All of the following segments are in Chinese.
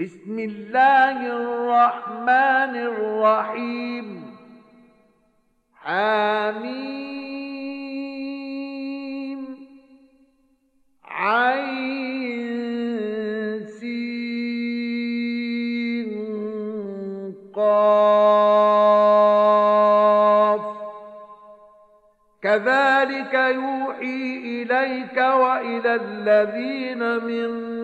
بسم الله الرحمن الرحيم. حميم. عين سين. قاف. كذلك يوحي إليك وإلى الذين من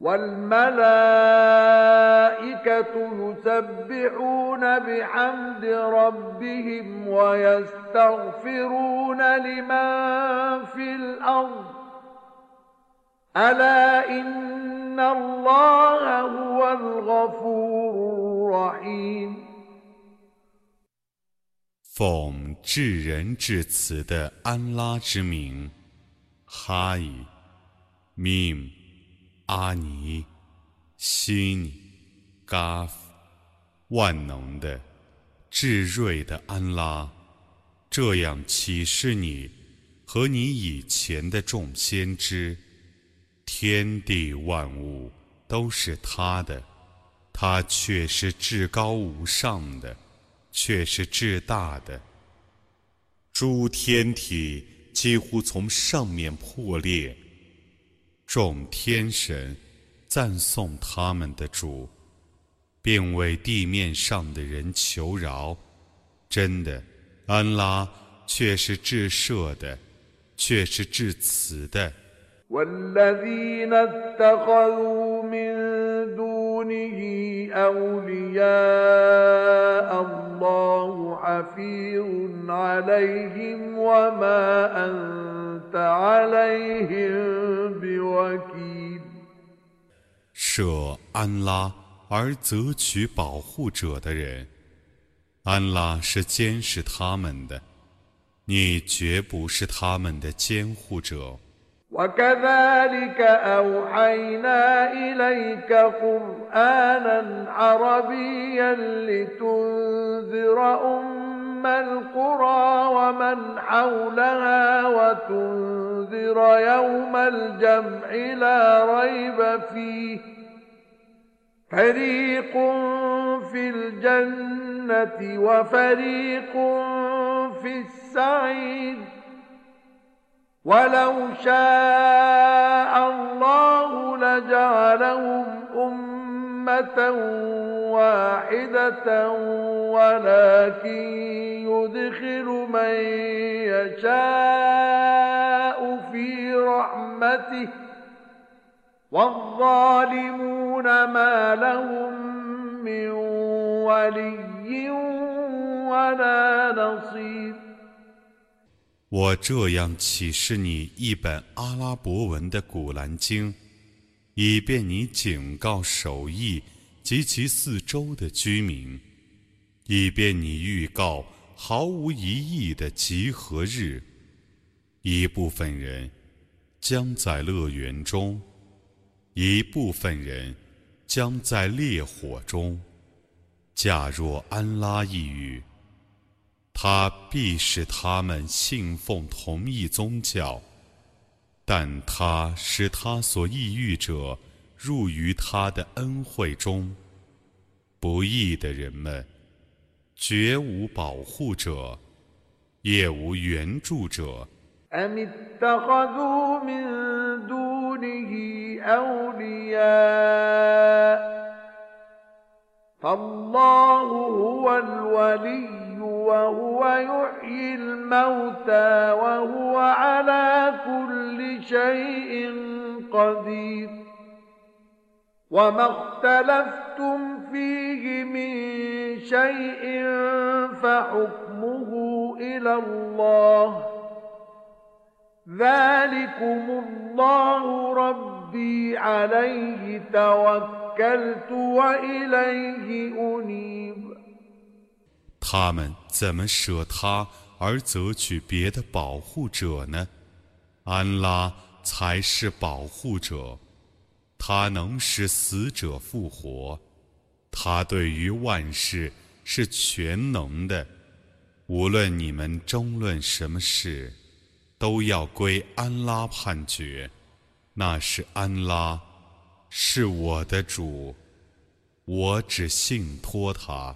والملائكة يسبحون بحمد ربهم ويستغفرون لمن في الأرض ألا إن الله هو الغفور الرحيم 奉至仁至慈的安拉之名，哈伊，mim。 阿尼、西尼、嘎夫，万能的、至睿的安拉，这样启示你和你以前的众先知：天地万物都是他的，他却是至高无上的，却是至大的。诸天体几乎从上面破裂。众天神赞颂他们的主，并为地面上的人求饶。真的，安拉却是至赦的，却是至慈的。设安拉而择取保护者的人，安拉是监视他们的，你绝不是他们的监护者。القرى ومن حولها وتنذر يوم الجمع لا ريب فيه فريق في الجنة وفريق في السعيد ولو شاء الله لجعلهم أمة واحدة ولكن يدخل من يشاء في رحمته والظالمون ما لهم من ولي ولا نصير 我这样启示你一本阿拉伯文的古兰经， 以便你警告首义及其四周的居民，以便你预告毫无疑义的集合日。一部分人将在乐园中，一部分人将在烈火中。假若安拉一语，他必使他们信奉同一宗教，但他使他所抑郁者。入于他的恩惠中，不义的人们绝无保护者，也无援助者。وهو يحيي الموتى وهو على كل شيء قدير. وما اختلفتم فيه من شيء فحكمه إلى الله. ذلكم الله ربي عليه توكلت وإليه أنيب. 他们怎么舍他而择取别的保护者呢？安拉才是保护者，他能使死者复活，他对于万事是全能的。无论你们争论什么事，都要归安拉判决。那是安拉，是我的主，我只信托他。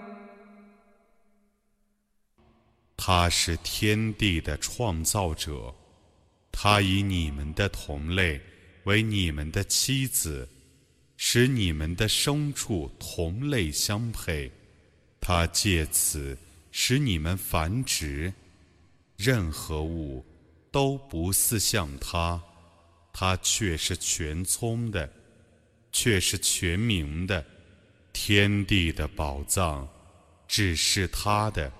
他是天地的创造者，他以你们的同类为你们的妻子，使你们的牲畜同类相配，他借此使你们繁殖。任何物都不似像他，他却是全聪的，却是全明的。天地的宝藏只是他的。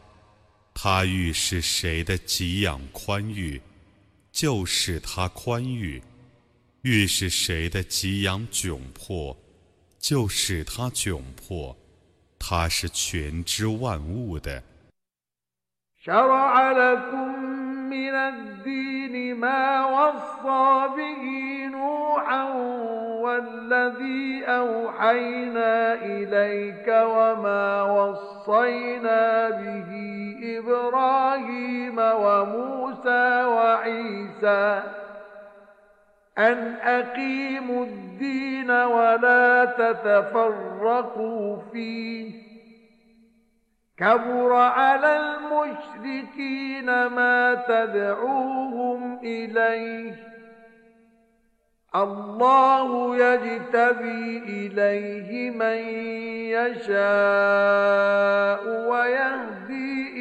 他欲使谁的给养宽裕，就使他宽裕；欲使谁的给养窘迫，就使他窘迫。他是全知万物的。والذي أوحينا إليك وما وصينا به إبراهيم وموسى وعيسى أن أقيموا الدين ولا تتفرقوا فيه. كبر على المشركين ما تدعوهم إليه. الله يجتبي إليه من يشاء ويهدي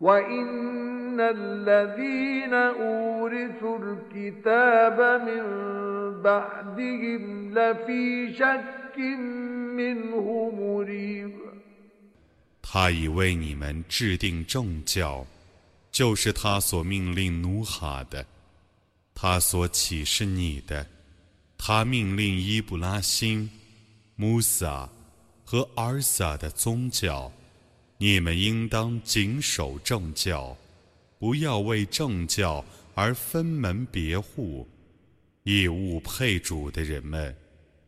وإن الذين أورثوا الكتاب من بعدهم لفي شك منه مريب 他已为你们制定正教，就是他所命令努哈的。他所启示你的，他命令伊布拉辛、穆萨和尔萨的宗教， 你们应当谨守正教，不要为正教而分门别户。以物配主的人们，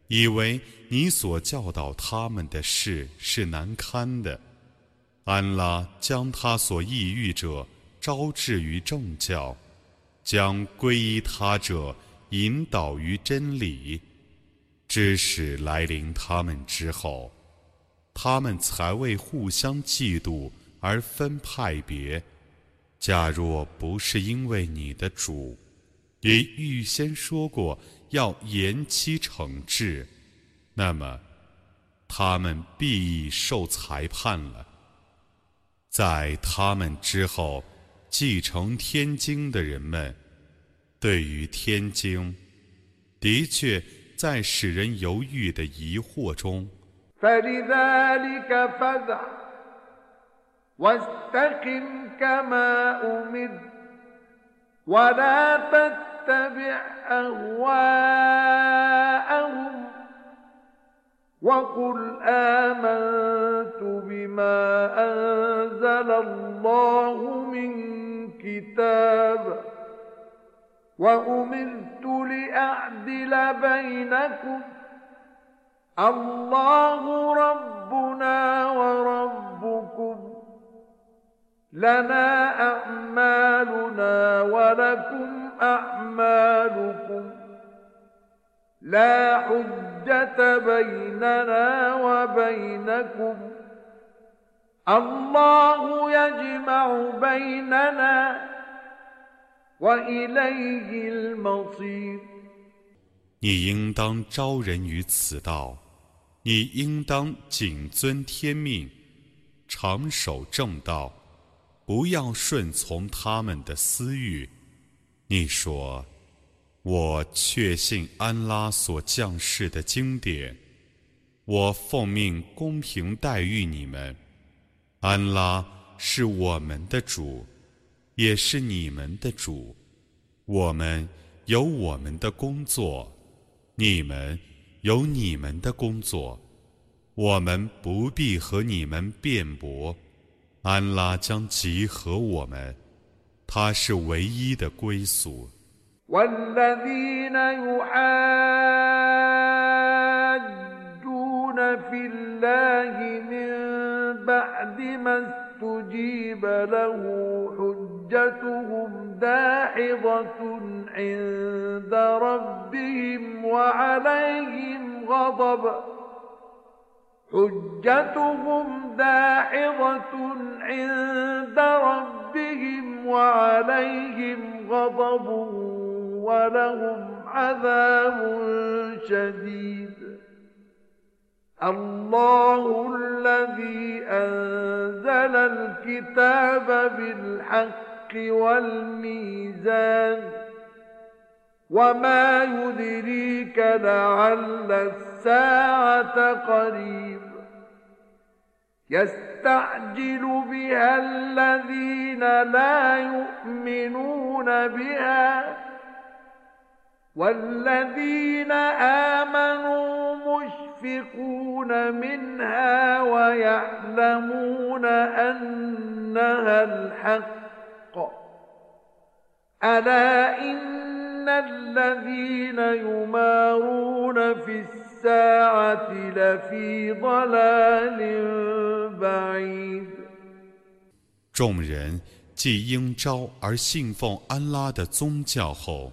以为你所教导他们的事是难堪的。安拉将他所抑郁者招致于正教。将皈依他者引导于真理，知识来临他们之后，他们才为互相嫉妒而分派别。假若不是因为你的主也预先说过要延期惩治，那么他们必已受裁判了。在他们之后。继承天经的人们，对于天经，的确在使人犹豫的疑惑中。تتبع أهواءهم وقل آمنت بما أنزل الله من كتاب وأمرت لأعدل بينكم الله ربنا وربكم لنا أعمالنا ولكم أعمالكم لا حجة بيننا وبينكم الله يجمع بيننا وإليه المصير 你应当招人于此道， 你应当谨遵天命，常守正道。不要顺从他们的私欲。你说：“我确信安拉所降世的经典，我奉命公平待遇你们。安拉是我们的主，也是你们的主。我们有我们的工作，你们有你们的工作。我们不必和你们辩驳。”安拉将集合我们，他是唯一的归宿。استجيب له حجتهم داحضة عند ربهم وعليهم غضب. حجتهم داحضة عند ربهم وعليهم غضب ولهم عذاب شديد. الله الذي أنزل الكتاب بالحق والميزان وما يدريك لعل الساعة قريب يستعجل بها الذين لا يؤمنون بها والذين آمنوا مشفقون منها ويعلمون أنها الحق ألا إن الذين يمارون في الساعة لفي ضلال بعيد 众人既应召而信奉安拉的宗教后，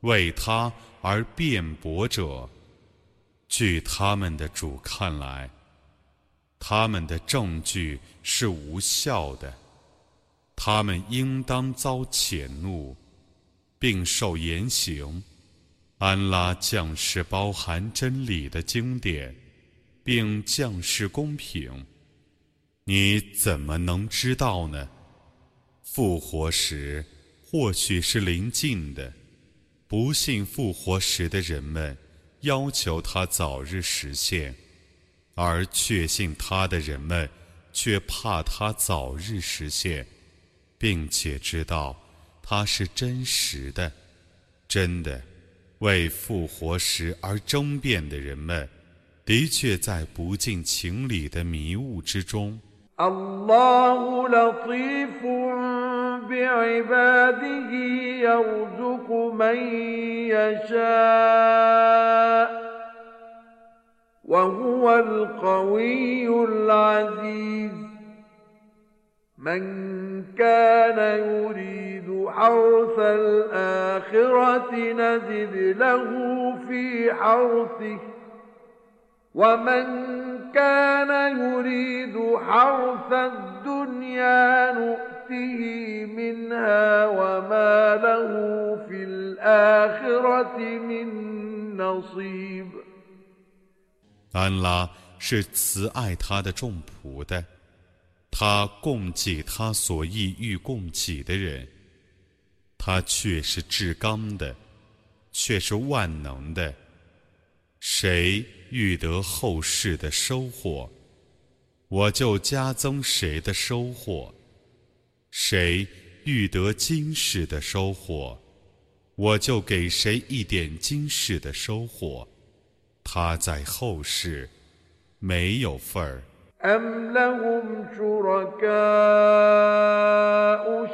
为他而辩驳者， 据他们的主看来，他们的证据是无效的，他们应当遭谴怒，并受严刑。安拉降世包含真理的经典，并降世公平。你怎么能知道呢？复活时或许是临近的。不信复活时的人们要求他早日实现，而确信他的人们却怕他早日实现，并且知道他是真实的。真的，为复活时而争辩的人们，的确在不近情理的迷雾之中。 الله لطيف بعباده يرزق من يشاء القوي العزيز. من كان يريد حرث الآخرة نزد له في حرثه. ومن كان يريد حرث الدنيا نؤته منها وما له في الآخرة من نصيب. 安拉是慈爱他的众仆的，他供给他所意欲供给的人，他却是至刚的，却是万能的。谁欲得后世的收获，我就加增谁的收获；谁欲得今世的收获，我就给谁一点今世的收获，他在后世没有份儿。 أم لهم شركاء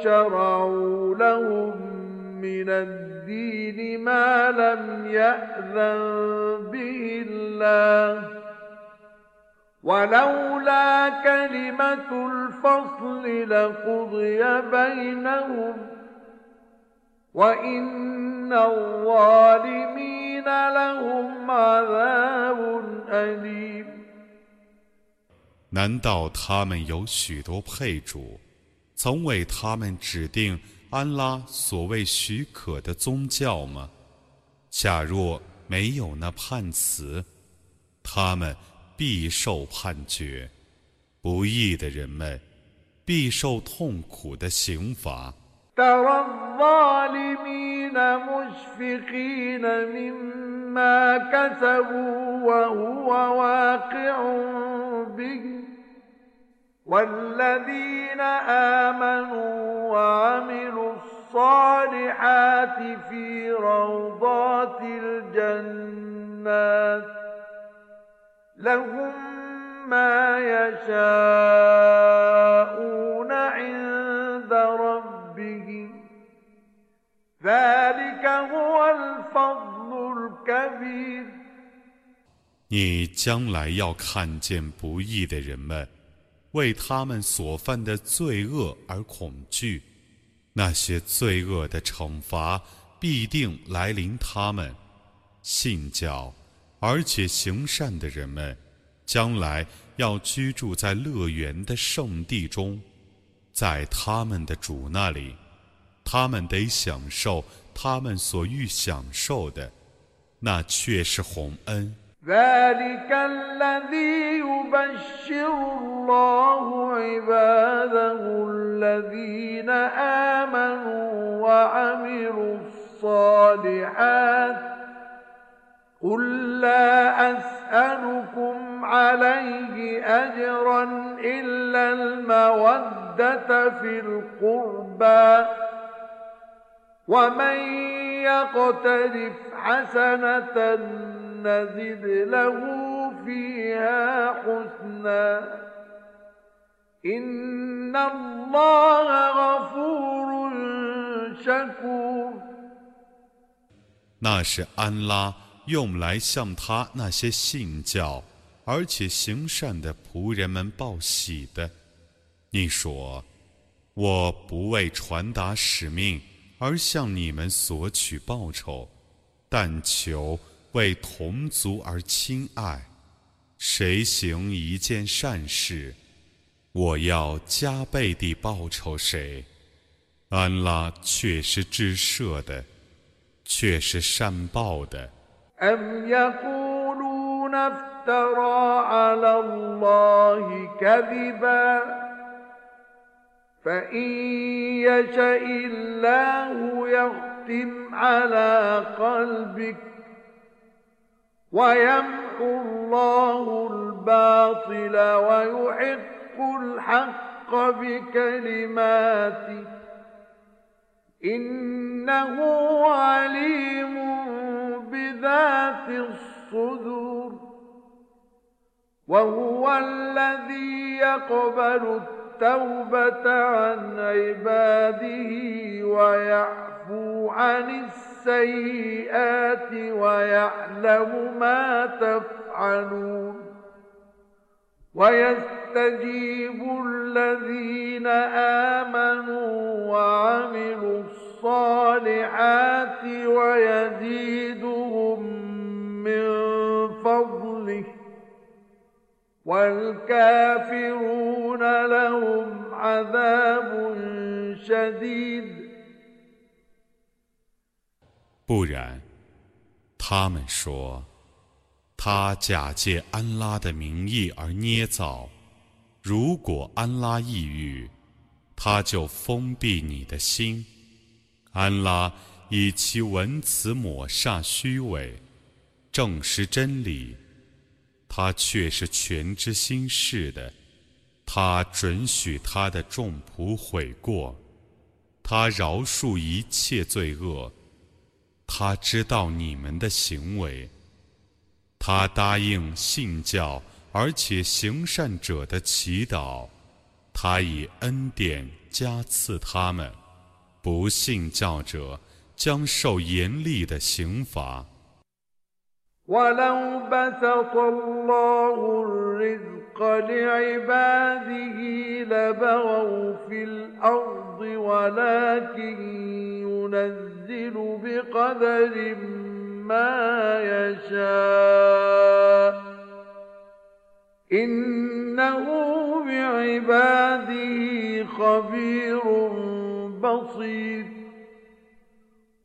شرعوا لهم من الدين ما لم يأذن به الله ولولا كلمة الفصل لقضي بينهم وإن الظالمين لهم عذاب أليم 难道他们有许多配主，曾为他们指定安拉所谓许可的宗教吗？假若没有那判词，他们必受判决。不义的人们必受痛苦的刑罚。 ترى الظالمين مشفقين مما كسبوا وهو واقع به. والذين آمنوا وعملوا الصالحات في روضات الجنات لهم ما يشاءون 你将来要看见不义的人们，为他们所犯的罪恶而恐惧，那些罪恶的惩罚必定来临他们。信教而且行善的人们，将来要居住在乐园的圣地中，在他们的主那里，他们得享受他们所欲享受的，那却是洪恩。ذلك الذي يبشر الله عباده الذين آمنوا وعملوا الصالحات. قل لا أسألكم عليه أجرا إلا المودة في القربى. ومن يقترف حسنة نزد له فيها حسنا إن الله غفور شكور 那是安拉用来向他那些信教而且行善的仆人们报喜的。你说，我不为传达使命而向你们索取报酬，但求 为同族而亲爱。谁行一件善事，我要加倍地报酬谁。安拉却是至赦的。却是善报的。 أم يقولون افترى على الله كذبا فإن يشأ الله يختم على قلبك ويمحو الله الباطل ويحق الحق بكلماته. إنه عليم بذات الصدور. وهو الذي يقبل التوبة عن عباده ويعفو عن السيئات ويعلم ما تفعلون ويستجيب الذين آمنوا وعملوا الصالحات ويزيدهم من فضله والكافرون لهم عذاب شديد 不然，他们说，他假借安拉的名义而捏造。如果安拉抑郁，他就封闭你的心。安拉以其文辞抹煞虚伪，证实真理。他却是全知心事的。他准许他的众仆悔过，他饶恕一切罪恶。他知道你们的行为。他答应信教而且行善者的祈祷，他以恩典加赐他们。不信教者将受严厉的刑罚。لعباده لبغوا في الأرض ولكن ينزل بقدر ما يشاء. إنه بعباده خبير بصير.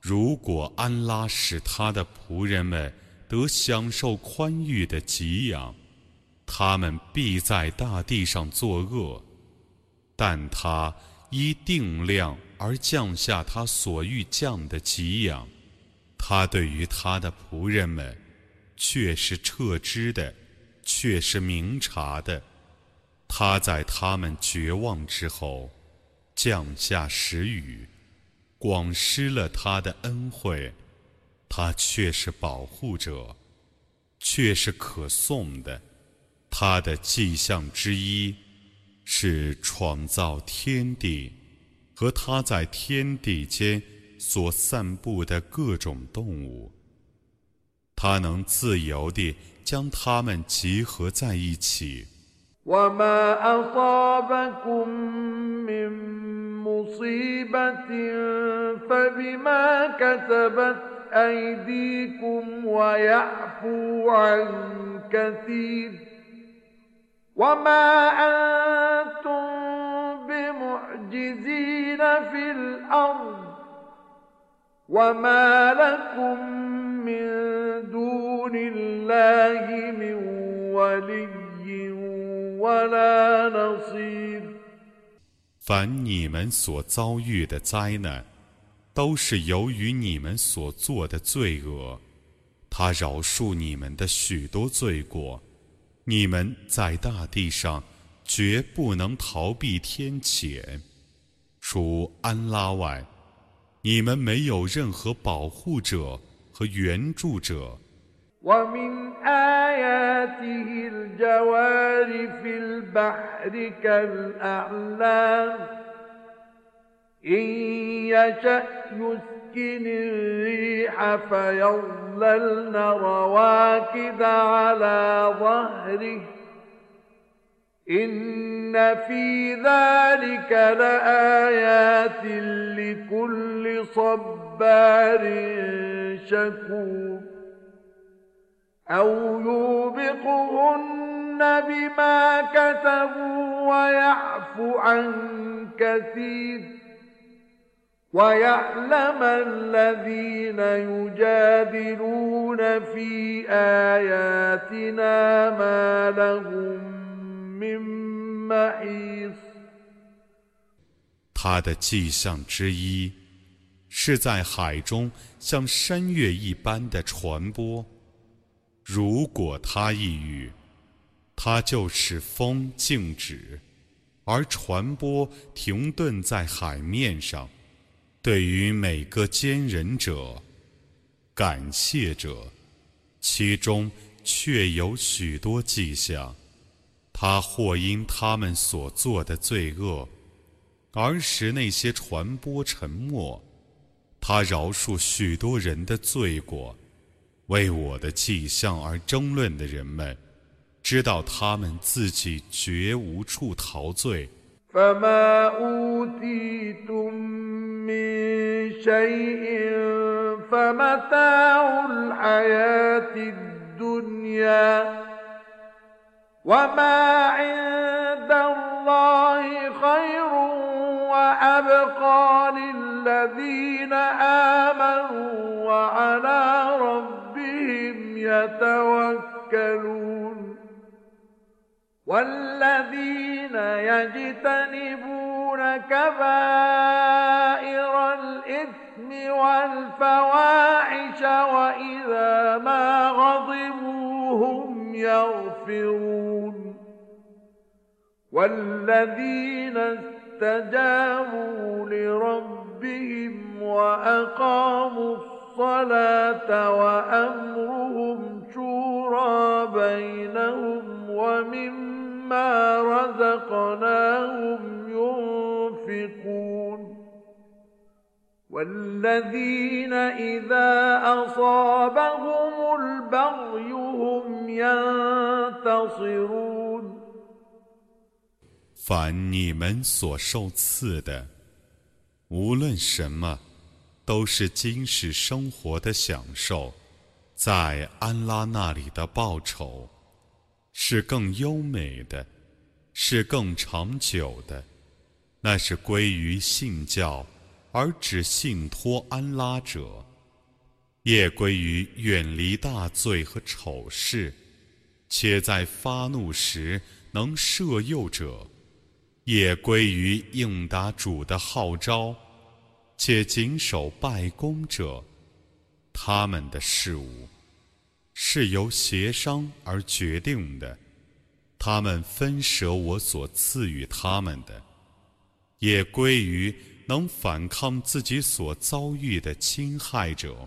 如果安拉使他的仆人们得享受宽裕的给养，他们必在大地上作恶，但他依定量。而降下他所欲降的给养，他对于他的仆人们，却是撤知的，却是明察的。他在他们绝望之后，降下时雨，广施了他的恩惠。他却是保护者，却是可颂的。他的迹象之一，是创造天地。和他在天地间所散布的各种动物，他能自由地将它们集合在一起。凡你们所遭遇的灾难，都是由于你们所做的罪恶。他饶恕你们的许多罪过。你们在大地上绝不能逃避天谴。除安拉外，你们没有任何保护者和援助者。ومن آياته الجوار في البحر كالأعلام إن يشأ يسكن الريح فيظللن رواكد على ظهره إن في ذلك لآيات لكل صبار شكور أو يوبقهن بما كتبوا ويعفو عن كثير ويعلم الذين يجادلون في آياتنا ما لهم 他的迹象之一，是在海中像山岳一般的传播。如果他一语，他就使风静止，而传播停顿在海面上。对于每个坚忍者、感谢者，其中却有许多迹象。他或因他们所做的罪恶，而使那些传播沉默；他饶恕许多人的罪过，为我的迹象而争论的人们，知道他们自己绝无处逃罪。 فمتاع الحياة الدنيا وما عند الله خير وأبقى للذين آمنوا وعلى ربهم يتوكلون والذين يجتنبون كبائر الإثم والفواحش وإذا ما غضبوا هم يغفرون. والذين استجابوا لربهم وأقاموا الصلاة وأمرهم شورى بينهم ومما رزقناهم ينفقون. والذين إذا أصابهم 凡你们所受赐的，无论什么，都是今世生活的享受，在安拉那里的报酬，是更优美的，是更长久的。那是归于信教而只信托安拉者，也归于远离大罪和丑事，且在发怒时能摄诱者。也归于应答主的号召，且谨守拜功者，他们的事物是由协商而决定的。他们分舍我所赐予他们的，也归于能反抗自己所遭遇的侵害者。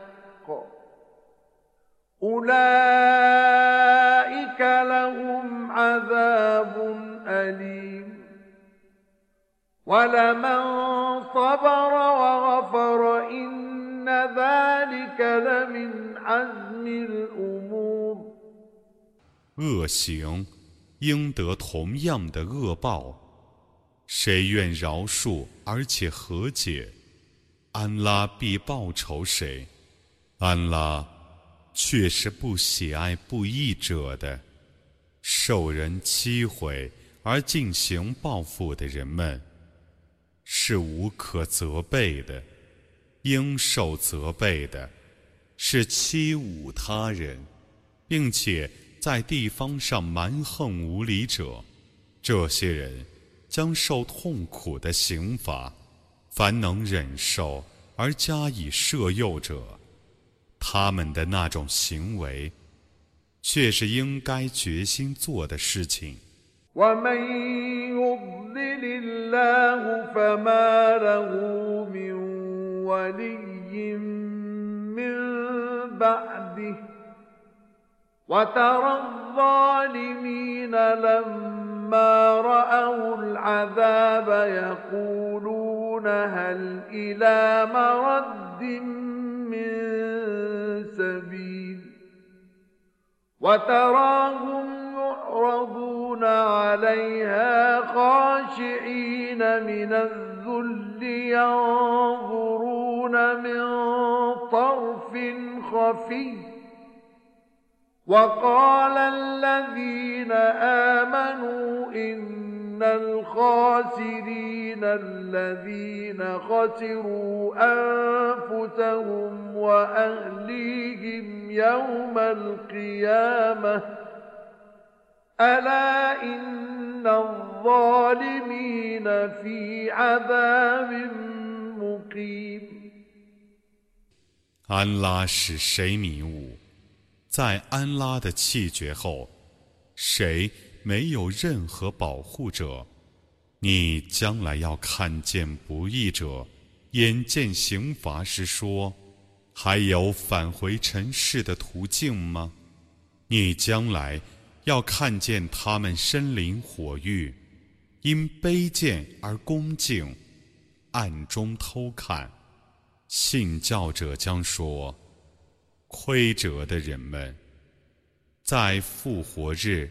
أولئك لهم عذاب أليم ولمن صبر وغفر إن ذلك لمن 恶行应得同样的恶报，谁愿饶恕而且和解，安拉必报仇谁。安拉 却是不喜爱不义者的，受人欺毁而进行报复的人们是无可责备的，应受责备的。是欺侮他人，并且在地方上蛮横无理者，这些人将受痛苦的刑罚。凡能忍受而加以摄诱者，他们的那种行为，却是应该决心做的事情。بعده وترى الظالمين لما رأوا العذاب يقولون هل إلى مرد من وتراهم يعرضون عليها خاشعين من الذل ينظرون من طرف خفي. وقال الذين آمنوا إن الخاسرين الذين خسروا أنفسهم وأهليهم يوم القيامة ألا إن 安拉使谁迷雾？在安拉的气绝后，谁 没有任何保护者？你将来要看见不义者，眼见刑罚时说：“还有返回尘世的途径吗？”你将来要看见他们身临火狱，因卑贱而恭敬，暗中偷看。信教者将说：“亏折的人们，在复活日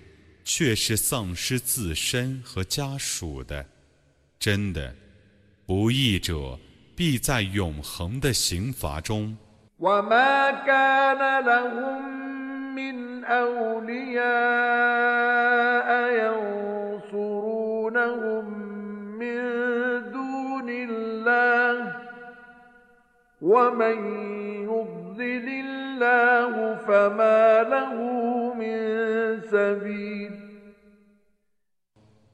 却是丧失自身和家属的。真的，不义者必在永恒的刑罚中。” ومن يضلل الله فما له من سبيل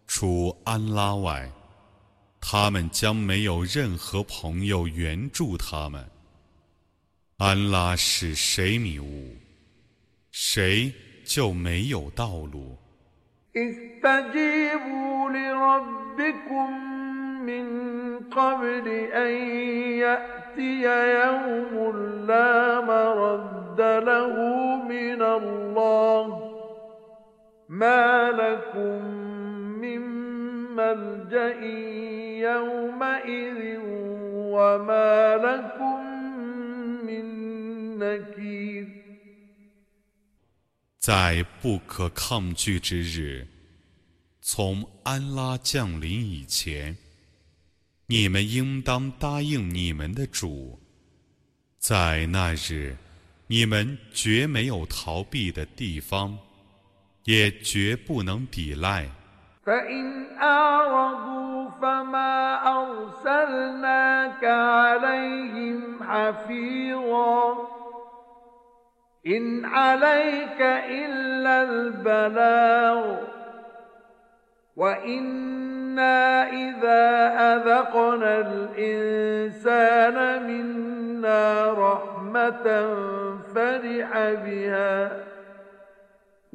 除安拉外，他们将没有任何朋友援助他们。安拉使谁迷雾，谁就没有道路。استجيبوا لربكم من قبل أن يأتي يأتي يوم لا لكم من ملجأ يومئذ وما لكم من نكير 在不可抗拒之日，从安拉降临以前。你们应当答应你们的主，在那日，你们绝没有逃避的地方， 也绝不能抵赖。إنا إذا أذقنا الإنسان منا رحمة فرح بها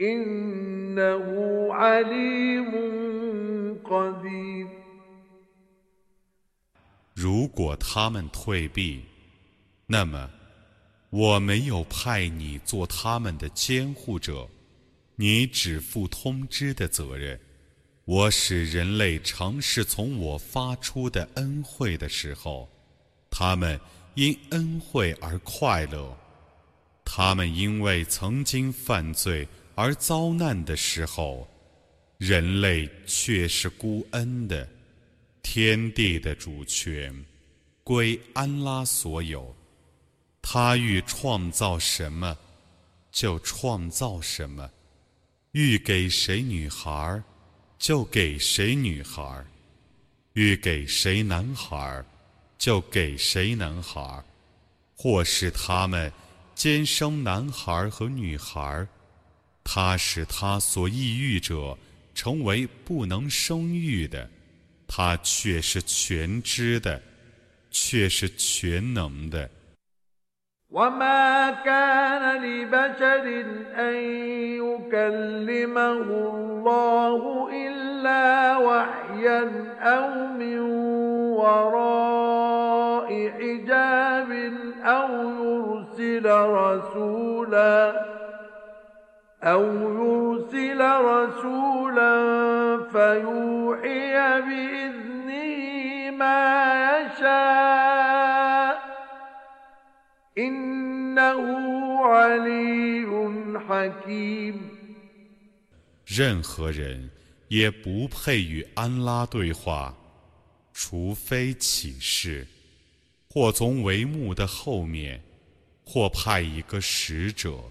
إنه عليم قدير 如果他们退避，那么我没有派你做他们的监护者，你只负通知的责任。我使人类尝试从我发出的恩惠的时候，他们因恩惠而快乐；他们因为曾经犯罪 而遭难的时候，人类却是孤恩的。天地的主权归安拉所有，他欲创造什么，就创造什么；欲给谁女孩。就给谁女孩，欲给谁男孩，就给谁男孩，或是他们兼生男孩和女孩，他使他所抑郁者成为不能生育的，他却是全知的，却是全能的。أو من وراء حجاب أو يرسل رسولا أو يرسل رسولا فيوحي بإذنه ما يشاء إنه علي حكيم 任何人也不配与安拉对话，除非启示，或从帷幕的后面，或派一个使者，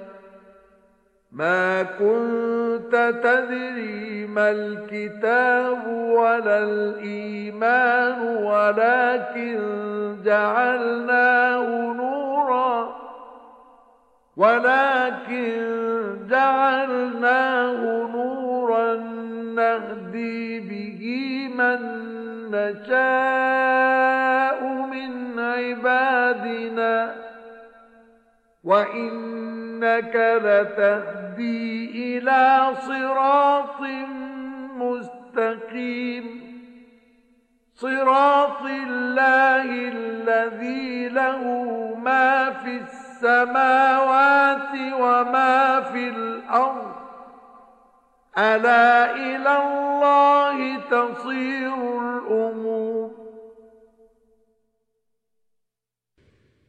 ما كنت تدري ما الكتاب ولا الإيمان ولكن جعلناه نورا. ولكن جعلناه نورا نهدي به من نشاء من عبادنا.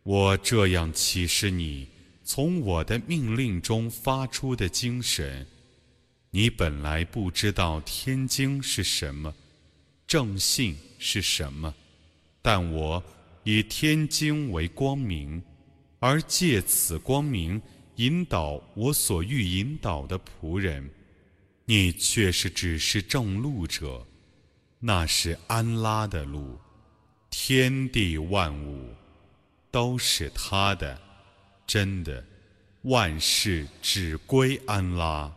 我这样启示你， 从我的命令中发出的精神，你本来不知道天经是什么，正信是什么，但我以天经为光明，而借此光明引导我所欲引导的仆人，你却是只是正路者，那是安拉的路，天地万物。都是他的，真的，万事只归安拉。